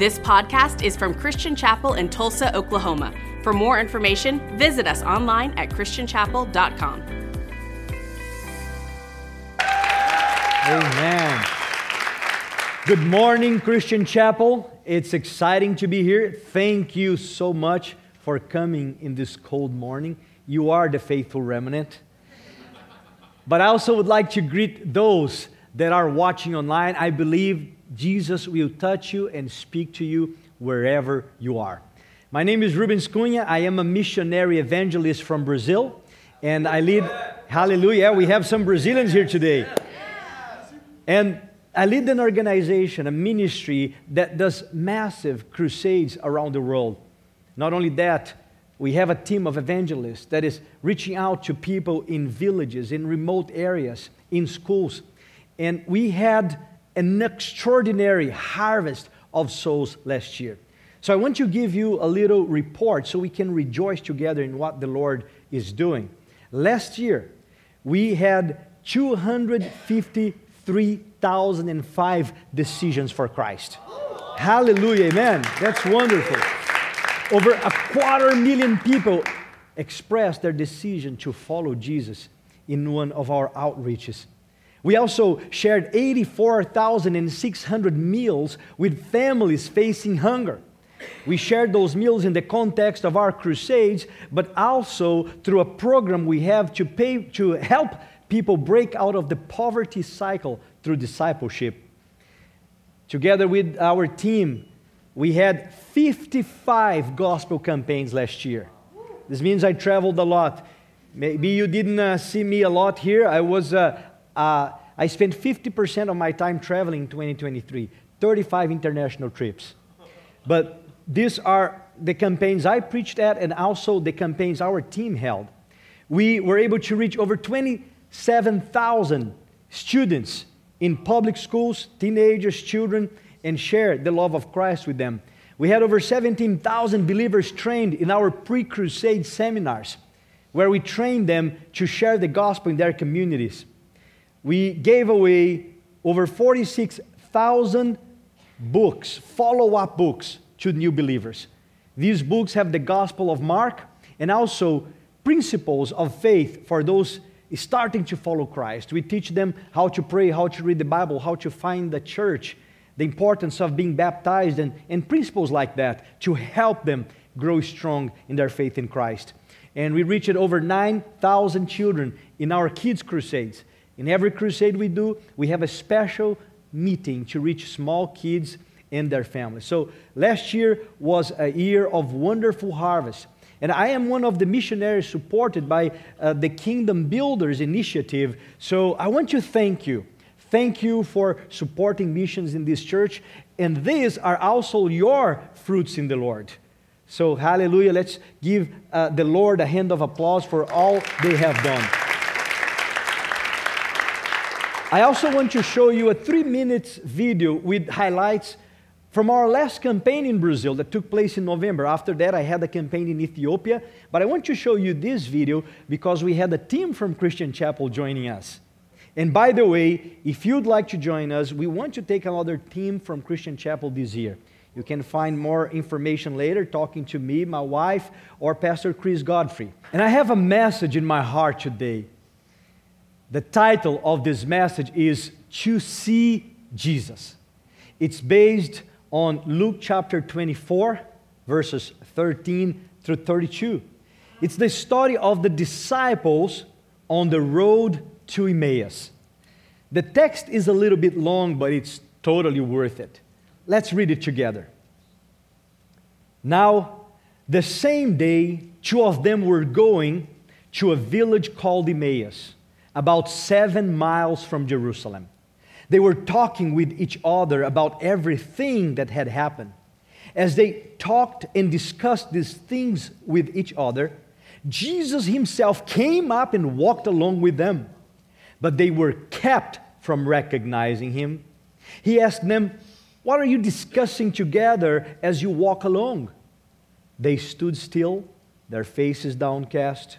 This podcast is from Christian Chapel in Tulsa, Oklahoma. For more information, visit us online at christianchapel.com. Amen. Good morning, Christian Chapel. It's exciting to be here. Thank you so much for coming in this cold morning. You are the faithful remnant. But I also would like to greet those that are watching online. I believe Jesus will touch you and speak to you wherever you are. My name is Rubens Cunha. I am a missionary evangelist from Brazil, and I lead, hallelujah, we have some Brazilians here today. And I lead an organization, a ministry that does massive crusades around the world. Not only that, we have a team of evangelists that is reaching out to people in villages, in remote areas, in schools. And we had an extraordinary harvest of souls last year. So I want to give you a little report so we can rejoice together in what the Lord is doing. Last year, we had 253,005 decisions for Christ. Hallelujah, amen. That's wonderful. Over a quarter million people expressed their decision to follow Jesus in one of our outreaches. We also shared 84,600 meals with families facing hunger. We shared those meals in the context of our crusades, but also through a program we have to, pay, to help people break out of the poverty cycle through discipleship. Together with our team, we had 55 gospel campaigns last year. This means I traveled a lot. Maybe you didn't uh, see me a lot here. I was uh, uh, I spent 50% of my time traveling in 2023, 35 international trips. But these are the campaigns I preached at and also the campaigns our team held. We were able to reach over 27,000 students in public schools, teenagers, children, and share the love of Christ with them. We had over 17,000 believers trained in our pre crusade seminars, where we trained them to share the gospel in their communities we gave away over 46,000 books, follow up books to new believers. These books have the Gospel of Mark and also principles of faith for those starting to follow Christ. We teach them how to pray, how to read the Bible, how to find the church, the importance of being baptized, and, and principles like that to help them grow strong in their faith in Christ. And we reached over 9,000 children in our kids' crusades. In every crusade we do, we have a special meeting to reach small kids and their families. So last year was a year of wonderful harvest. And I am one of the missionaries supported by uh, the Kingdom Builders Initiative. So I want to thank you. Thank you for supporting missions in this church. And these are also your fruits in the Lord. So, hallelujah. Let's give uh, the Lord a hand of applause for all they have done. I also want to show you a three minutes video with highlights from our last campaign in Brazil that took place in November. After that, I had a campaign in Ethiopia. But I want to show you this video because we had a team from Christian Chapel joining us. And by the way, if you'd like to join us, we want to take another team from Christian Chapel this year. You can find more information later talking to me, my wife, or Pastor Chris Godfrey. And I have a message in my heart today the title of this message is To See Jesus. It's based on Luke chapter 24, verses 13 through 32. It's the story of the disciples on the road to Emmaus. The text is a little bit long, but it's totally worth it. Let's read it together. Now, the same day, two of them were going to a village called Emmaus about seven miles from Jerusalem. They were talking with each other about everything that had happened. As they talked and discussed these things with each other, Jesus himself came up and walked along with them, but they were kept from recognizing him. He asked them, What are you discussing together as you walk along? They stood still, their faces downcast.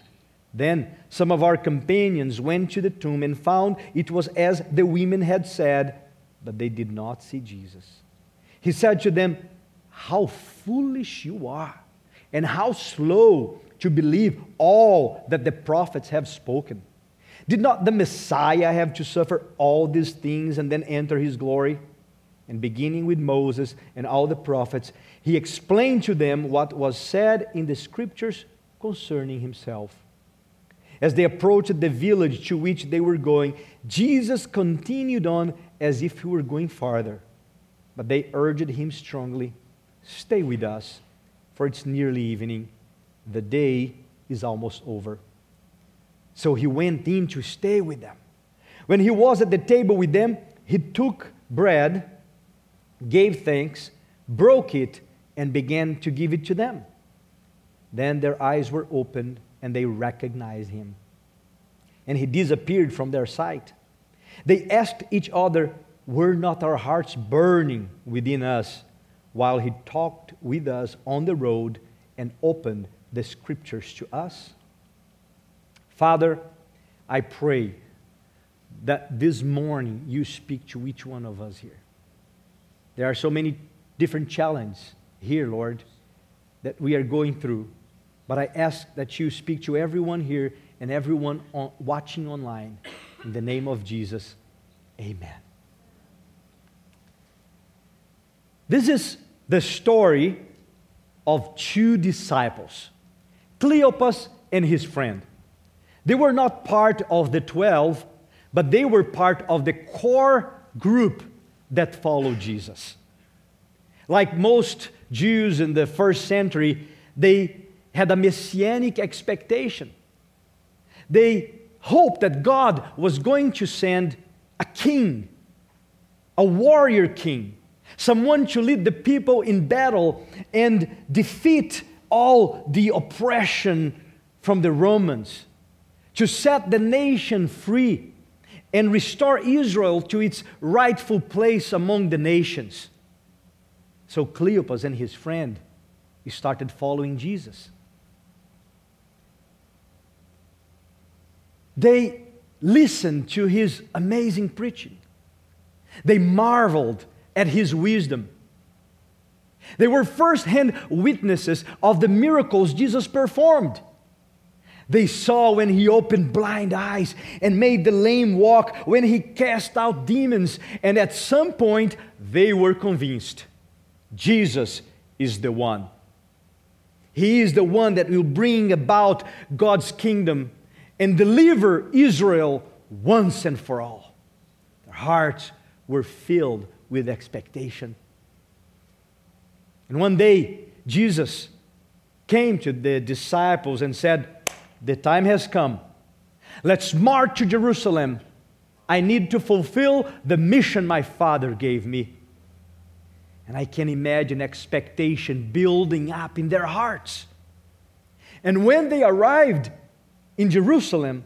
Then some of our companions went to the tomb and found it was as the women had said, but they did not see Jesus. He said to them, How foolish you are, and how slow to believe all that the prophets have spoken. Did not the Messiah have to suffer all these things and then enter his glory? And beginning with Moses and all the prophets, he explained to them what was said in the scriptures concerning himself. As they approached the village to which they were going, Jesus continued on as if he were going farther. But they urged him strongly, Stay with us, for it's nearly evening. The day is almost over. So he went in to stay with them. When he was at the table with them, he took bread, gave thanks, broke it, and began to give it to them. Then their eyes were opened and they recognized him. And he disappeared from their sight. They asked each other, Were not our hearts burning within us while he talked with us on the road and opened the scriptures to us? Father, I pray that this morning you speak to each one of us here. There are so many different challenges here, Lord, that we are going through. But I ask that you speak to everyone here and everyone on, watching online. In the name of Jesus, amen. This is the story of two disciples, Cleopas and his friend. They were not part of the 12, but they were part of the core group that followed Jesus. Like most Jews in the first century, they had a messianic expectation. They hoped that God was going to send a king, a warrior king, someone to lead the people in battle and defeat all the oppression from the Romans, to set the nation free and restore Israel to its rightful place among the nations. So Cleopas and his friend started following Jesus. They listened to his amazing preaching. They marveled at his wisdom. They were firsthand witnesses of the miracles Jesus performed. They saw when he opened blind eyes and made the lame walk, when he cast out demons, and at some point they were convinced Jesus is the one. He is the one that will bring about God's kingdom and deliver Israel once and for all. Their hearts were filled with expectation. And one day, Jesus came to the disciples and said, The time has come. Let's march to Jerusalem. I need to fulfill the mission my Father gave me. And I can imagine expectation building up in their hearts. And when they arrived, in Jerusalem,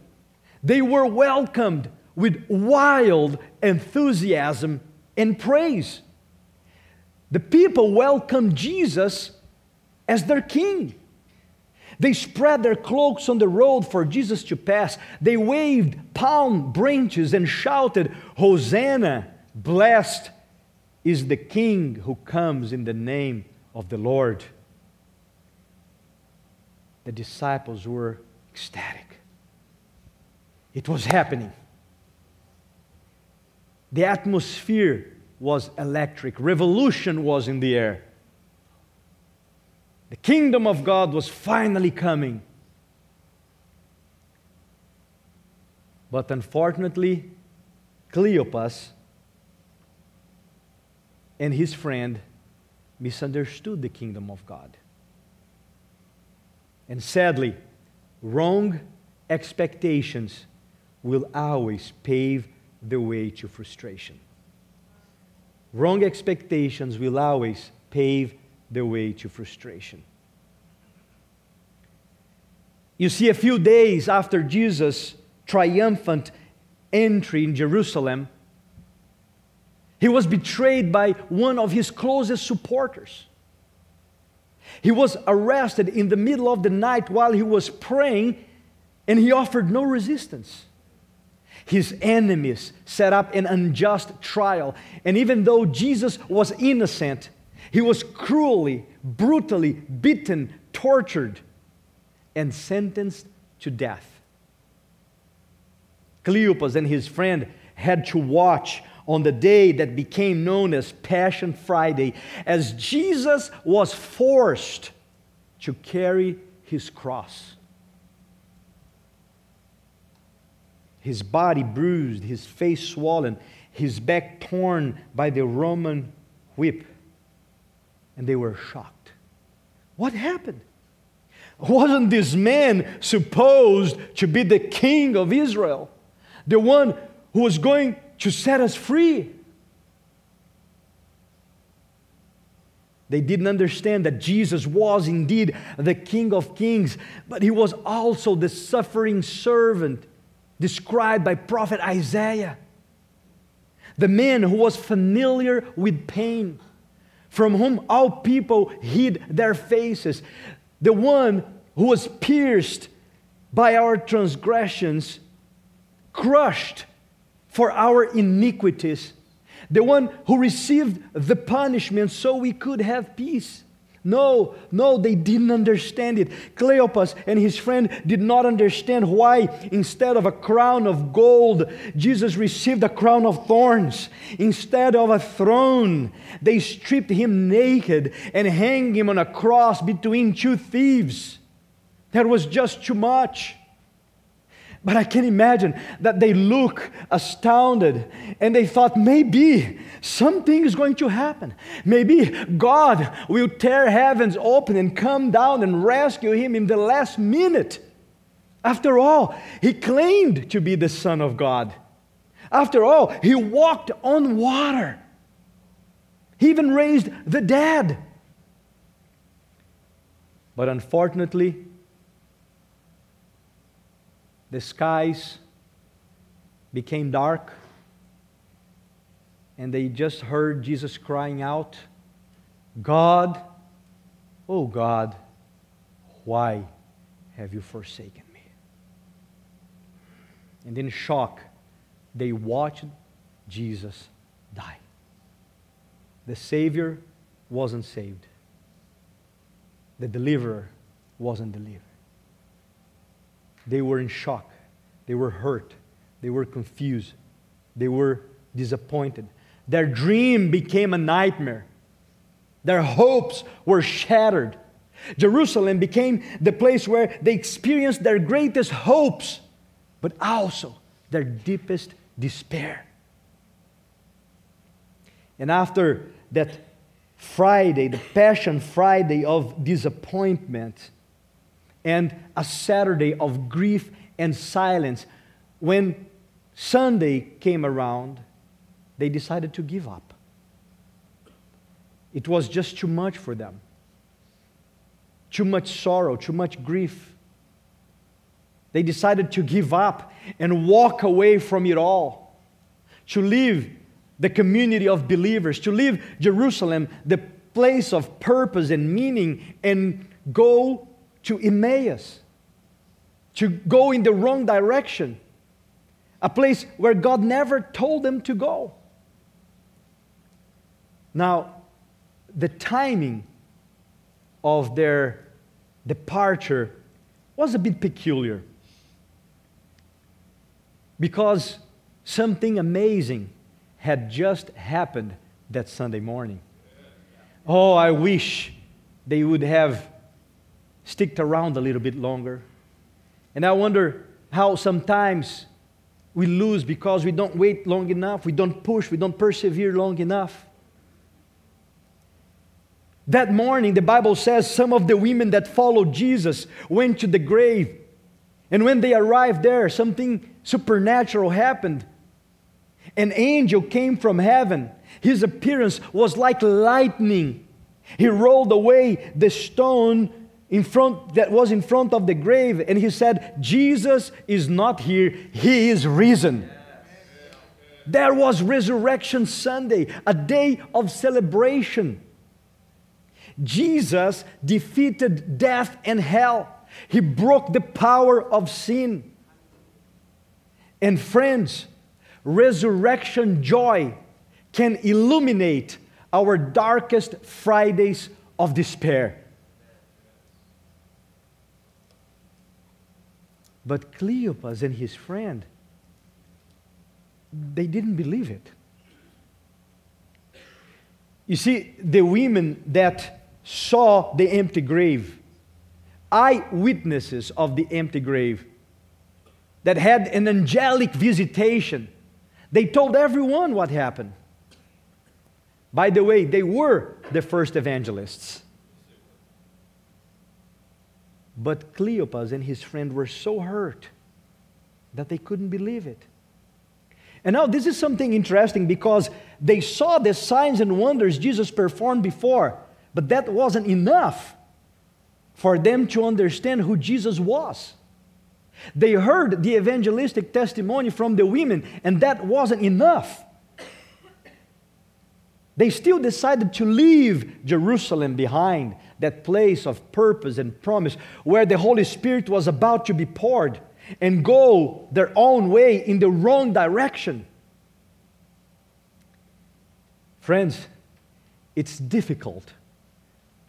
they were welcomed with wild enthusiasm and praise. The people welcomed Jesus as their king. They spread their cloaks on the road for Jesus to pass. They waved palm branches and shouted, Hosanna! Blessed is the King who comes in the name of the Lord. The disciples were ecstatic. It was happening. The atmosphere was electric, revolution was in the air. The kingdom of God was finally coming. But unfortunately, Cleopas and his friend misunderstood the kingdom of God. And sadly, wrong expectations will always pave the way to frustration. Wrong expectations will always pave the way to frustration. You see, a few days after Jesus' triumphant entry in Jerusalem, he was betrayed by one of his closest supporters. He was arrested in the middle of the night while he was praying, and he offered no resistance. His enemies set up an unjust trial, and even though Jesus was innocent, he was cruelly, brutally beaten, tortured, and sentenced to death. Cleopas and his friend had to watch on the day that became known as Passion Friday as Jesus was forced to carry his cross. His body bruised, his face swollen, his back torn by the Roman whip. And they were shocked. What happened? Wasn't this man supposed to be the king of Israel? The one who was going to set us free. They didn't understand that Jesus was indeed the King of Kings, but he was also the suffering servant described by prophet Isaiah. The man who was familiar with pain, from whom all people hid their faces, the one who was pierced by our transgressions, crushed for our iniquities, the one who received the punishment so we could have peace. No, no, they didn't understand it. Cleopas and his friend did not understand why, instead of a crown of gold, Jesus received a crown of thorns. Instead of a throne, they stripped him naked and hanged him on a cross between two thieves. That was just too much. But I can imagine that they look astounded and they thought maybe something is going to happen. Maybe God will tear heavens open and come down and rescue him in the last minute. After all, he claimed to be the Son of God. After all, he walked on water. He even raised the dead. But unfortunately, the skies became dark, and they just heard Jesus crying out, God, oh God, why have you forsaken me? And in shock, they watched Jesus die. The Savior wasn't saved, the deliverer wasn't delivered. They were in shock. They were hurt. They were confused. They were disappointed. Their dream became a nightmare. Their hopes were shattered. Jerusalem became the place where they experienced their greatest hopes, but also their deepest despair. And after that Friday, the Passion Friday of disappointment, and a Saturday of grief and silence. When Sunday came around, they decided to give up. It was just too much for them. Too much sorrow, too much grief. They decided to give up and walk away from it all, to leave the community of believers, to leave Jerusalem, the place of purpose and meaning, and go to Emmaus, to go in the wrong direction, a place where God never told them to go. Now, the timing of their departure was a bit peculiar because something amazing had just happened that Sunday morning. Oh, I wish they would have sticked around a little bit longer. And I wonder how sometimes we lose because we don't wait long enough, we don't push, we don't persevere long enough. That morning, the Bible says some of the women that followed Jesus went to the grave. And when they arrived there, something supernatural happened. An angel came from heaven. His appearance was like lightning. He rolled away the stone in front that was in front of the grave and he said, "Jesus is not here. He is risen." There was Resurrection Sunday, a day of celebration. Jesus defeated death and hell. He broke the power of sin. And friends, resurrection joy can illuminate our darkest Fridays of despair. But Cleopas and his friend, they didn't believe it. You see, the women that saw the empty grave, eyewitnesses of the empty grave, that had an angelic visitation, they told everyone what happened. By the way, they were the first evangelists. But Cleopas and his friend were so hurt that they couldn't believe it. And now, this is something interesting because they saw the signs and wonders Jesus performed before, but that wasn't enough for them to understand who Jesus was. They heard the evangelistic testimony from the women, and that wasn't enough. They still decided to leave Jerusalem behind, that place of purpose and promise where the Holy Spirit was about to be poured, and go their own way in the wrong direction. Friends, it's difficult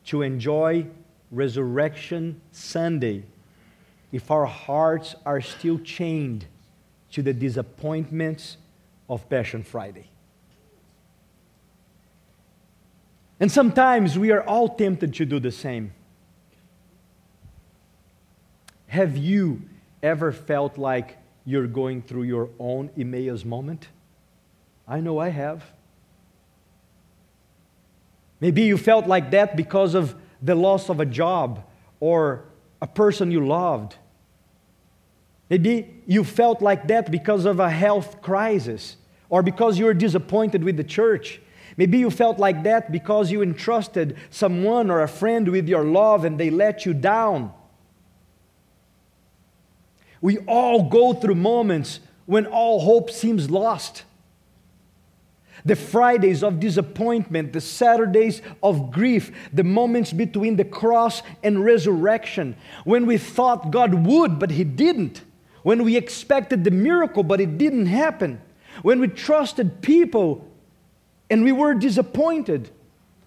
to enjoy Resurrection Sunday if our hearts are still chained to the disappointments of Passion Friday. And sometimes we are all tempted to do the same. Have you ever felt like you're going through your own Emmaus moment? I know I have. Maybe you felt like that because of the loss of a job or a person you loved. Maybe you felt like that because of a health crisis or because you were disappointed with the church. Maybe you felt like that because you entrusted someone or a friend with your love and they let you down. We all go through moments when all hope seems lost. The Fridays of disappointment, the Saturdays of grief, the moments between the cross and resurrection, when we thought God would, but He didn't, when we expected the miracle, but it didn't happen, when we trusted people and we were disappointed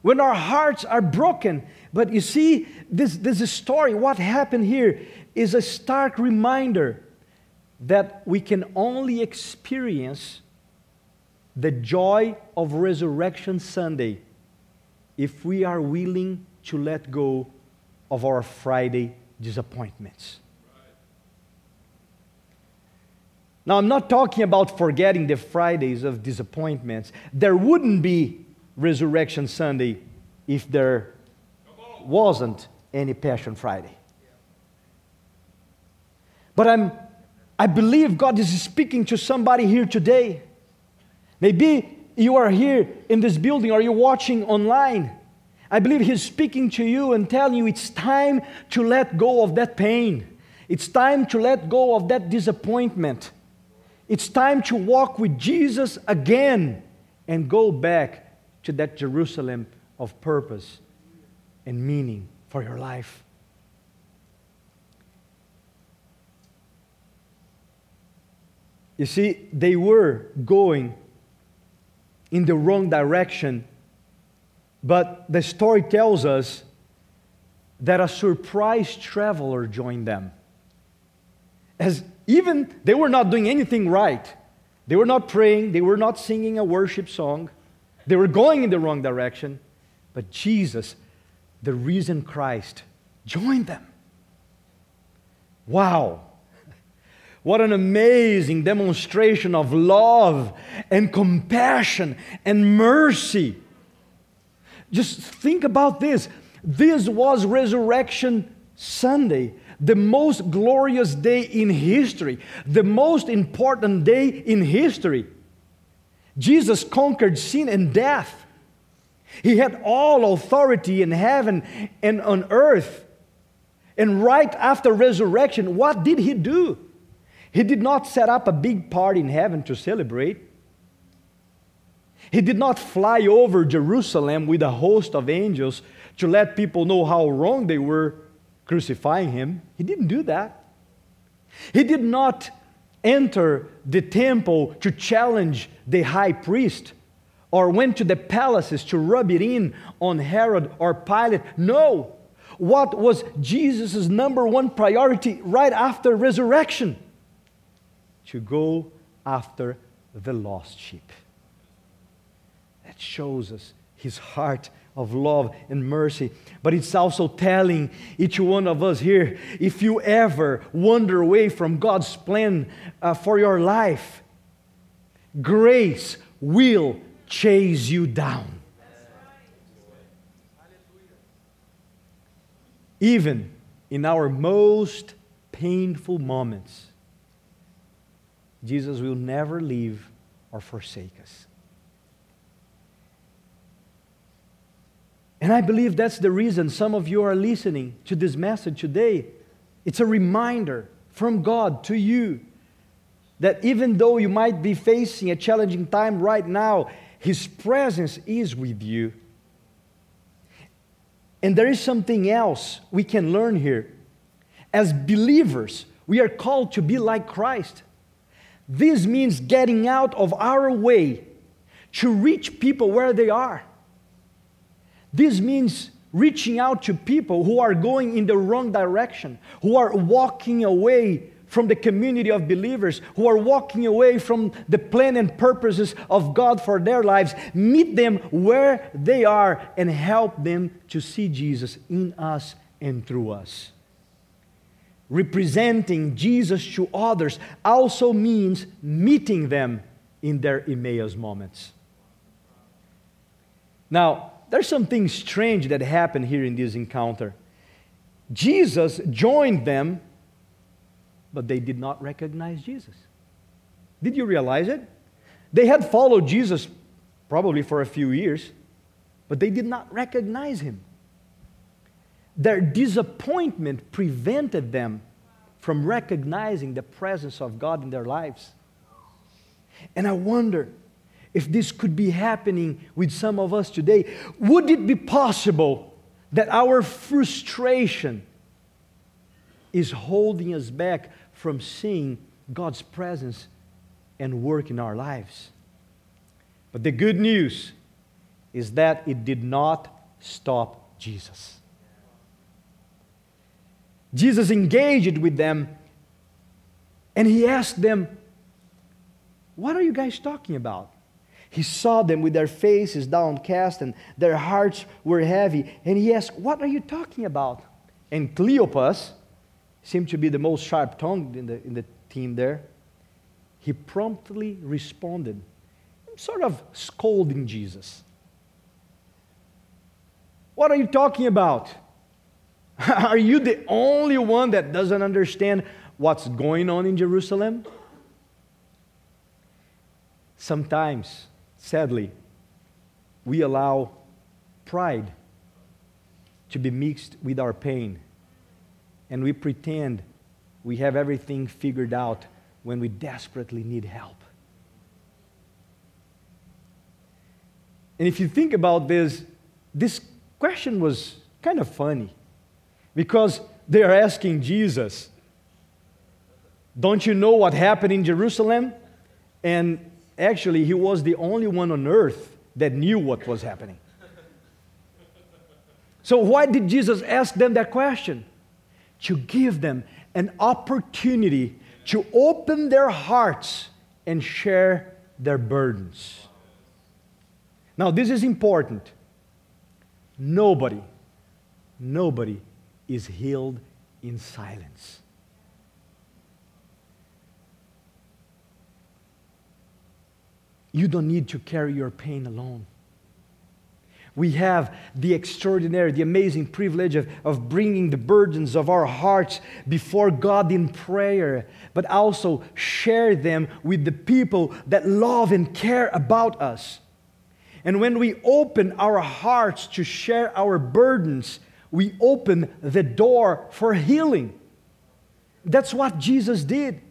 when our hearts are broken. But you see, this, this story, what happened here, is a stark reminder that we can only experience the joy of Resurrection Sunday if we are willing to let go of our Friday disappointments. Now, I'm not talking about forgetting the Fridays of disappointments. There wouldn't be Resurrection Sunday if there wasn't any Passion Friday. But I'm, I believe God is speaking to somebody here today. Maybe you are here in this building or you're watching online. I believe He's speaking to you and telling you it's time to let go of that pain. It's time to let go of that disappointment. It's time to walk with Jesus again and go back to that Jerusalem of purpose and meaning for your life. You see, they were going in the wrong direction, but the story tells us that a surprise traveler joined them. As even they were not doing anything right. They were not praying, they were not singing a worship song. They were going in the wrong direction, but Jesus, the risen Christ, joined them. Wow. What an amazing demonstration of love and compassion and mercy. Just think about this. This was Resurrection Sunday, the most glorious day in history, the most important day in history. Jesus conquered sin and death. He had all authority in heaven and on earth. And right after resurrection, what did he do? He did not set up a big party in heaven to celebrate. He did not fly over Jerusalem with a host of angels to let people know how wrong they were crucifying him. He didn't do that. He did not enter the temple to challenge the high priest or went to the palaces to rub it in on Herod or Pilate. No. What was Jesus' number one priority right after resurrection? To go after the lost sheep. That shows us his heart of love and mercy. But it's also telling each one of us here if you ever wander away from God's plan uh, for your life, grace will chase you down. Even in our most painful moments, Jesus will never leave or forsake us. And I believe that's the reason some of you are listening to this message today. It's a reminder from God to you that even though you might be facing a challenging time right now, His presence is with you. And there is something else we can learn here. As believers, we are called to be like Christ. This means getting out of our way to reach people where they are. This means reaching out to people who are going in the wrong direction, who are walking away from the community of believers, who are walking away from the plan and purposes of God for their lives. Meet them where they are and help them to see Jesus in us and through us. Representing Jesus to others also means meeting them in their Emmaus moments. Now, there's something strange that happened here in this encounter. Jesus joined them, but they did not recognize Jesus. Did you realize it? They had followed Jesus probably for a few years, but they did not recognize him. Their disappointment prevented them from recognizing the presence of God in their lives. And I wonder if this could be happening with some of us today, would it be possible that our frustration is holding us back from seeing God's presence and work in our lives? But the good news is that it did not stop Jesus. Jesus engaged with them and he asked them, What are you guys talking about? He saw them with their faces downcast and their hearts were heavy. And he asked, What are you talking about? And Cleopas seemed to be the most sharp tongued in the, in the team there. He promptly responded, sort of scolding Jesus. What are you talking about? are you the only one that doesn't understand what's going on in Jerusalem? Sometimes Sadly, we allow pride to be mixed with our pain, and we pretend we have everything figured out when we desperately need help. And if you think about this, this question was kind of funny because they are asking Jesus, Don't you know what happened in Jerusalem? And Actually, he was the only one on earth that knew what was happening. So, why did Jesus ask them that question? To give them an opportunity to open their hearts and share their burdens. Now, this is important. Nobody, nobody is healed in silence. You don't need to carry your pain alone. We have the extraordinary, the amazing privilege of, of bringing the burdens of our hearts before God in prayer, but also share them with the people that love and care about us. And when we open our hearts to share our burdens, we open the door for healing. That's what Jesus did.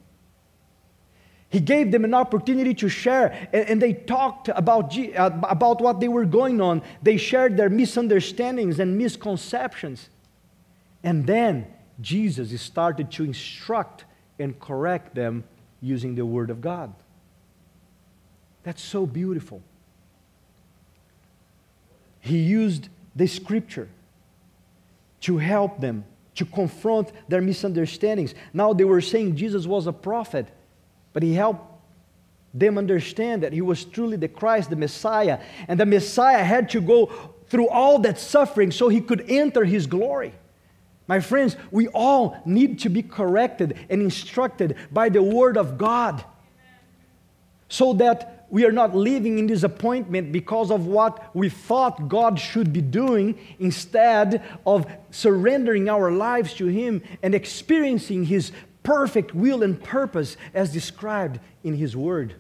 He gave them an opportunity to share, and, they talked about, uh, about what they were going on. They shared their misunderstandings and misconceptions. And then Jesus started to instruct and correct them using the Word of God. That's so beautiful. He used the Scripture to help them, to confront their misunderstandings. Now they were saying Jesus was a prophet but he helped them understand that he was truly the Christ, the Messiah, and the Messiah had to go through all that suffering so he could enter his glory. My friends, we all need to be corrected and instructed by the Word of God so that we are not living in disappointment because of what we thought God should be doing instead of surrendering our lives to Him and experiencing His perfect will and purpose as described in His Word.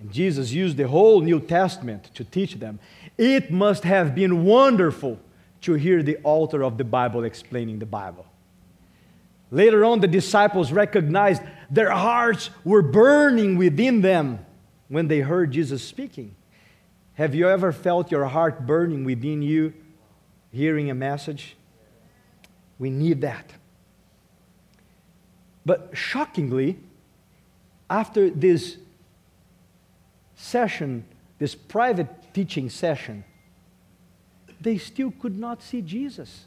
And Jesus used the whole New Testament to teach them. It must have been wonderful to hear the author of the Bible explaining the Bible. Later on, the disciples recognized their hearts were burning within them when they heard Jesus speaking. Have you ever felt your heart burning within you hearing a message? We need that. But shockingly, after this session, this private teaching session, they still could not see Jesus.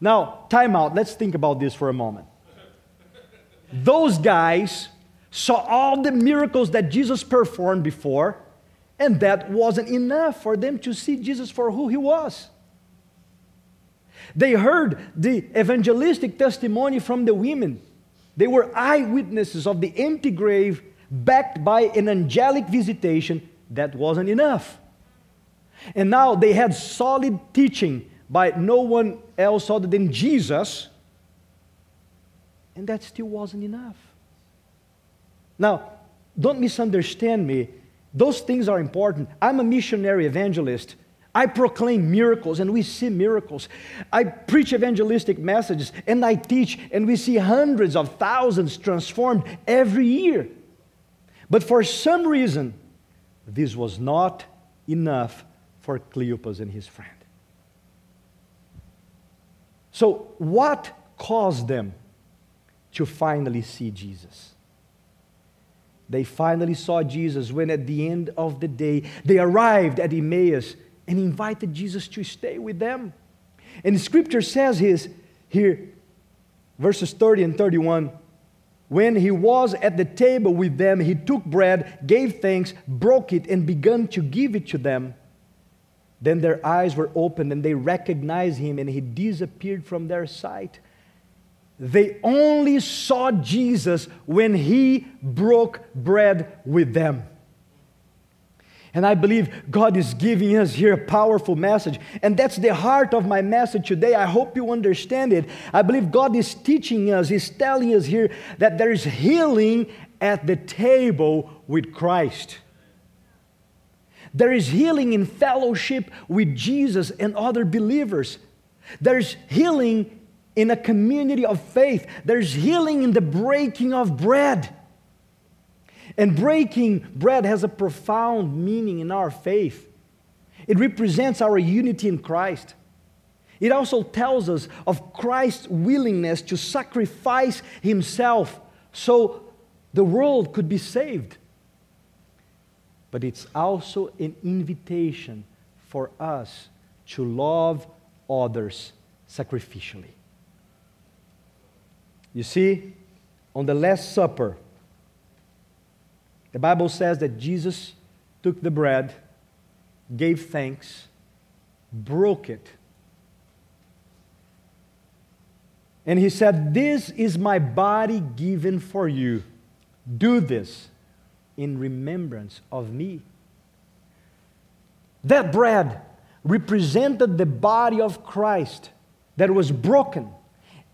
Now, time out. Let's think about this for a moment. Those guys saw all the miracles that Jesus performed before, and that wasn't enough for them to see Jesus for who he was. They heard the evangelistic testimony from the women. They were eyewitnesses of the empty grave backed by an angelic visitation. That wasn't enough. And now they had solid teaching by no one else other than Jesus. And that still wasn't enough. Now, don't misunderstand me. Those things are important. I'm a missionary evangelist. I proclaim miracles and we see miracles. I preach evangelistic messages and I teach and we see hundreds of thousands transformed every year. But for some reason, this was not enough for Cleopas and his friend. So, what caused them to finally see Jesus? They finally saw Jesus when, at the end of the day, they arrived at Emmaus and invited Jesus to stay with them. And the scripture says his, here, verses 30 and 31 when he was at the table with them, he took bread, gave thanks, broke it, and began to give it to them. Then their eyes were opened and they recognized him, and he disappeared from their sight. They only saw Jesus when he broke bread with them. And I believe God is giving us here a powerful message. And that's the heart of my message today. I hope you understand it. I believe God is teaching us, He's telling us here that there is healing at the table with Christ. There is healing in fellowship with Jesus and other believers. There's healing in a community of faith. There's healing in the breaking of bread. And breaking bread has a profound meaning in our faith. It represents our unity in Christ. It also tells us of Christ's willingness to sacrifice himself so the world could be saved. But it's also an invitation for us to love others sacrificially. You see, on the Last Supper, the Bible says that Jesus took the bread, gave thanks, broke it, and he said, This is my body given for you. Do this in remembrance of me. That bread represented the body of Christ that was broken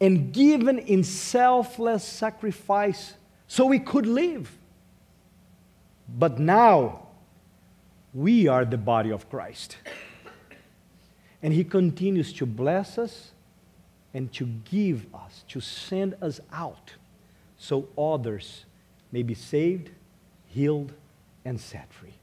and given in selfless sacrifice so we could live. But now, we are the body of Christ. And He continues to bless us and to give us, to send us out so others may be saved, healed, and set free.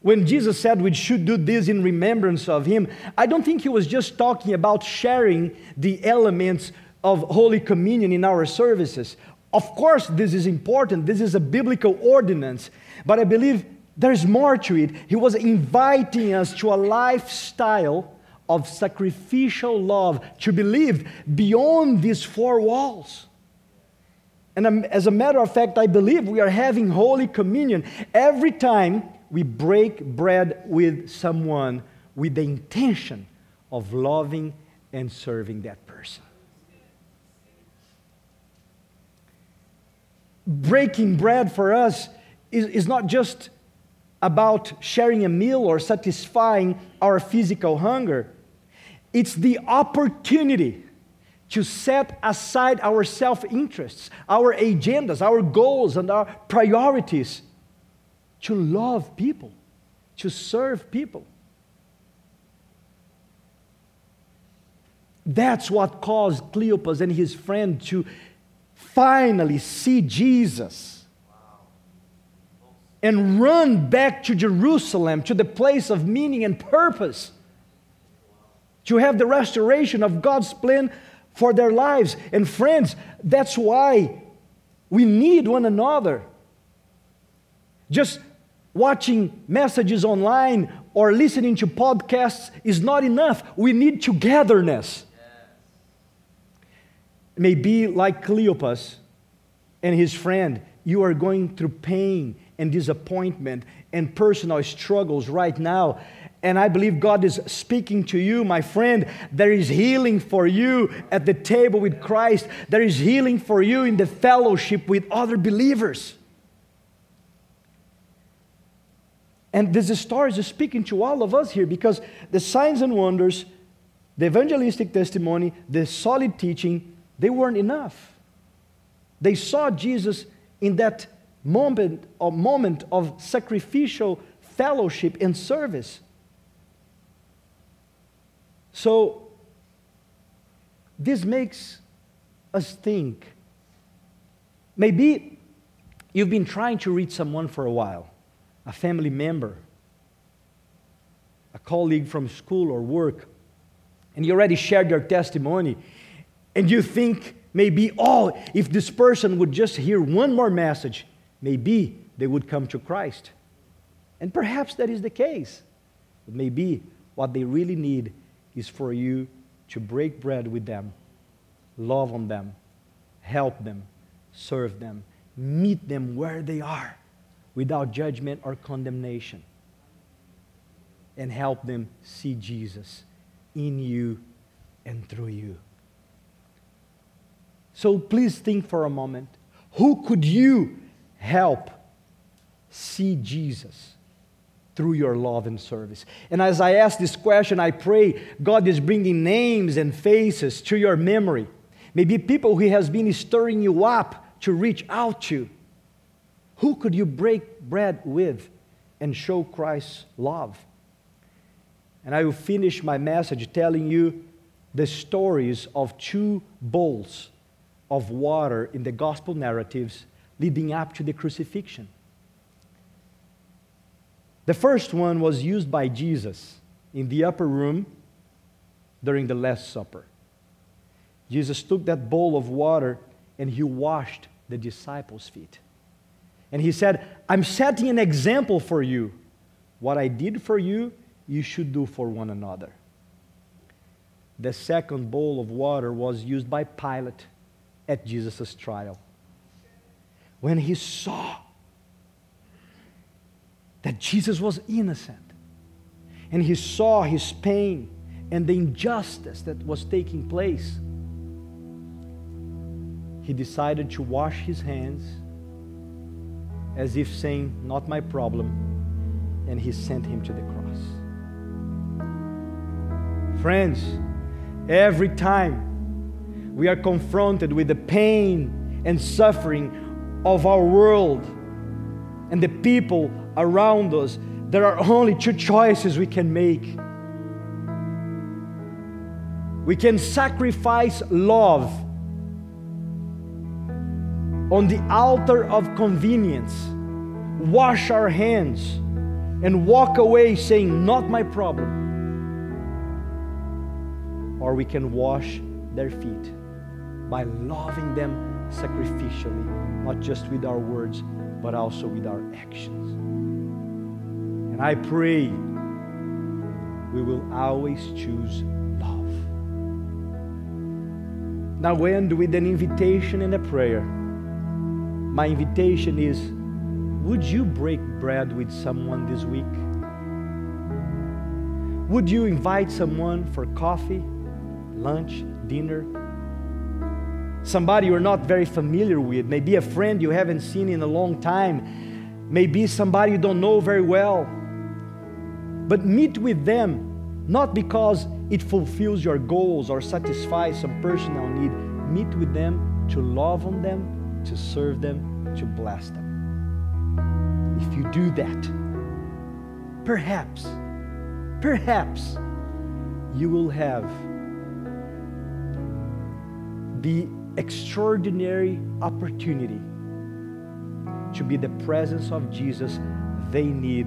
When Jesus said we should do this in remembrance of Him, I don't think He was just talking about sharing the elements of Holy Communion in our services. Of course, this is important, this is a biblical ordinance, but I believe there's more to it. He was inviting us to a lifestyle of sacrificial love to be lived beyond these four walls. And as a matter of fact, I believe we are having Holy Communion every time we break bread with someone with the intention of loving and serving that person. Breaking bread for us is, is not just about sharing a meal or satisfying our physical hunger. It's the opportunity to set aside our self interests, our agendas, our goals, and our priorities to love people, to serve people. That's what caused Cleopas and his friend to finally see Jesus and run back to Jerusalem, to the place of meaning and purpose to have the restoration of God's plan for their lives. And friends, that's why we need one another. Just watching messages online or listening to podcasts is not enough. We need togetherness. Maybe like Cleopas and his friend, you are going through pain and disappointment and personal struggles right now. And I believe God is speaking to you, my friend. There is healing for you at the table with Christ, there is healing for you in the fellowship with other believers. And this story is speaking to all of us here because the signs and wonders, the evangelistic testimony, the solid teaching, they weren't enough. They saw Jesus in that moment, a moment of sacrificial fellowship and service. So, this makes us think. Maybe you've been trying to reach someone for a while, a family member, a colleague from school or work, and you already shared your testimony, and you think maybe, oh, if this person would just hear one more message, maybe they would come to Christ. And perhaps that is the case. But maybe what they really need is for you to break bread with them, love on them, help them, serve them, meet them where they are without judgment or condemnation, and help them see Jesus in you and through you. So please think for a moment who could you help see Jesus? through your love and service. And as I ask this question, I pray God is bringing names and faces to your memory. Maybe people who has been stirring you up to reach out to. Who could you break bread with and show Christ's love? And I will finish my message telling you the stories of two bowls of water in the gospel narratives leading up to the crucifixion. The first one was used by Jesus in the upper room during the Last Supper. Jesus took that bowl of water and he washed the disciples' feet. And he said, I'm setting an example for you. What I did for you, you should do for one another. The second bowl of water was used by Pilate at Jesus' trial. When he saw that Jesus was innocent. And he saw his pain and the injustice that was taking place. He decided to wash his hands as if saying, Not my problem, and he sent him to the cross. Friends, every time we are confronted with the pain and suffering of our world and the people around us, there are only two choices we can make. We can sacrifice love on the altar of convenience, wash our hands, and walk away saying, Not my problem. Or we can wash their feet by loving them sacrificially, not just with our words, but also with our actions. And I pray we will always choose love. Now, we end with an invitation and a prayer. My invitation is Would you break bread with someone this week? Would you invite someone for coffee, lunch, dinner? Somebody you're not very familiar with, maybe a friend you haven't seen in a long time, maybe somebody you don't know very well. But meet with them, not because it fulfills your goals or satisfies some personal need. Meet with them to love on them, to serve them, to bless them. If you do that, perhaps, perhaps you will have the extraordinary opportunity to be the presence of Jesus they need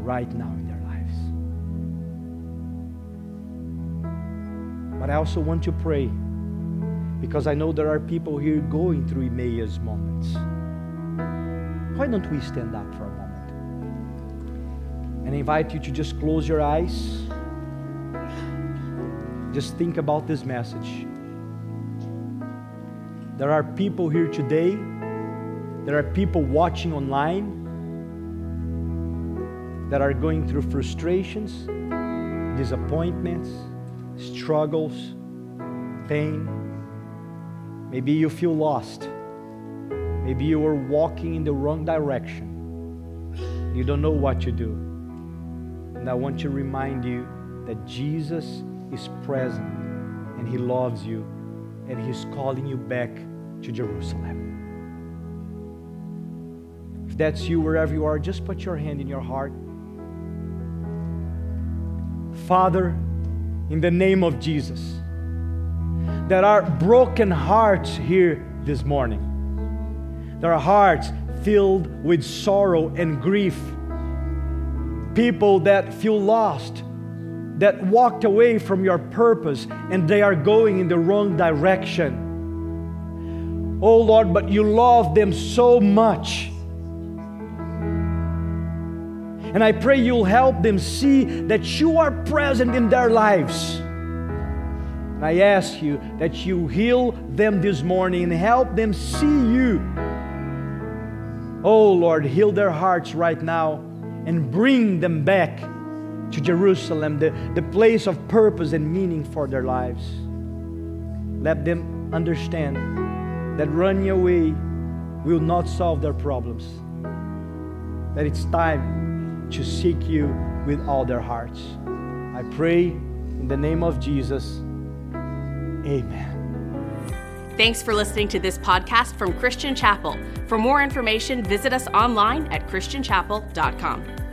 right now in their lives. But I also want to pray because I know there are people here going through Emmaus moments. Why don't we stand up for a moment and invite you to just close your eyes? Just think about this message. There are people here today, there are people watching online that are going through frustrations, disappointments, struggles, pain. Maybe you feel lost. Maybe you are walking in the wrong direction. You don't know what to do. And I want to remind you that Jesus is present and He loves you and He's calling you back to Jerusalem. If that's you, wherever you are, just put your hand in your heart. Father, in the name of Jesus, there are broken hearts here this morning. There are hearts filled with sorrow and grief. People that feel lost, that walked away from your purpose and they are going in the wrong direction. Oh Lord, but you love them so much. And I pray you'll help them see that you are present in their lives. And I ask you that you heal them this morning and help them see you. Oh Lord, heal their hearts right now and bring them back to Jerusalem, the, the place of purpose and meaning for their lives. Let them understand that running away will not solve their problems, that it's time to seek you with all their hearts. I pray in the name of Jesus. Amen. Thanks for listening to this podcast from Christian Chapel. For more information, visit us online at christianchapel.com.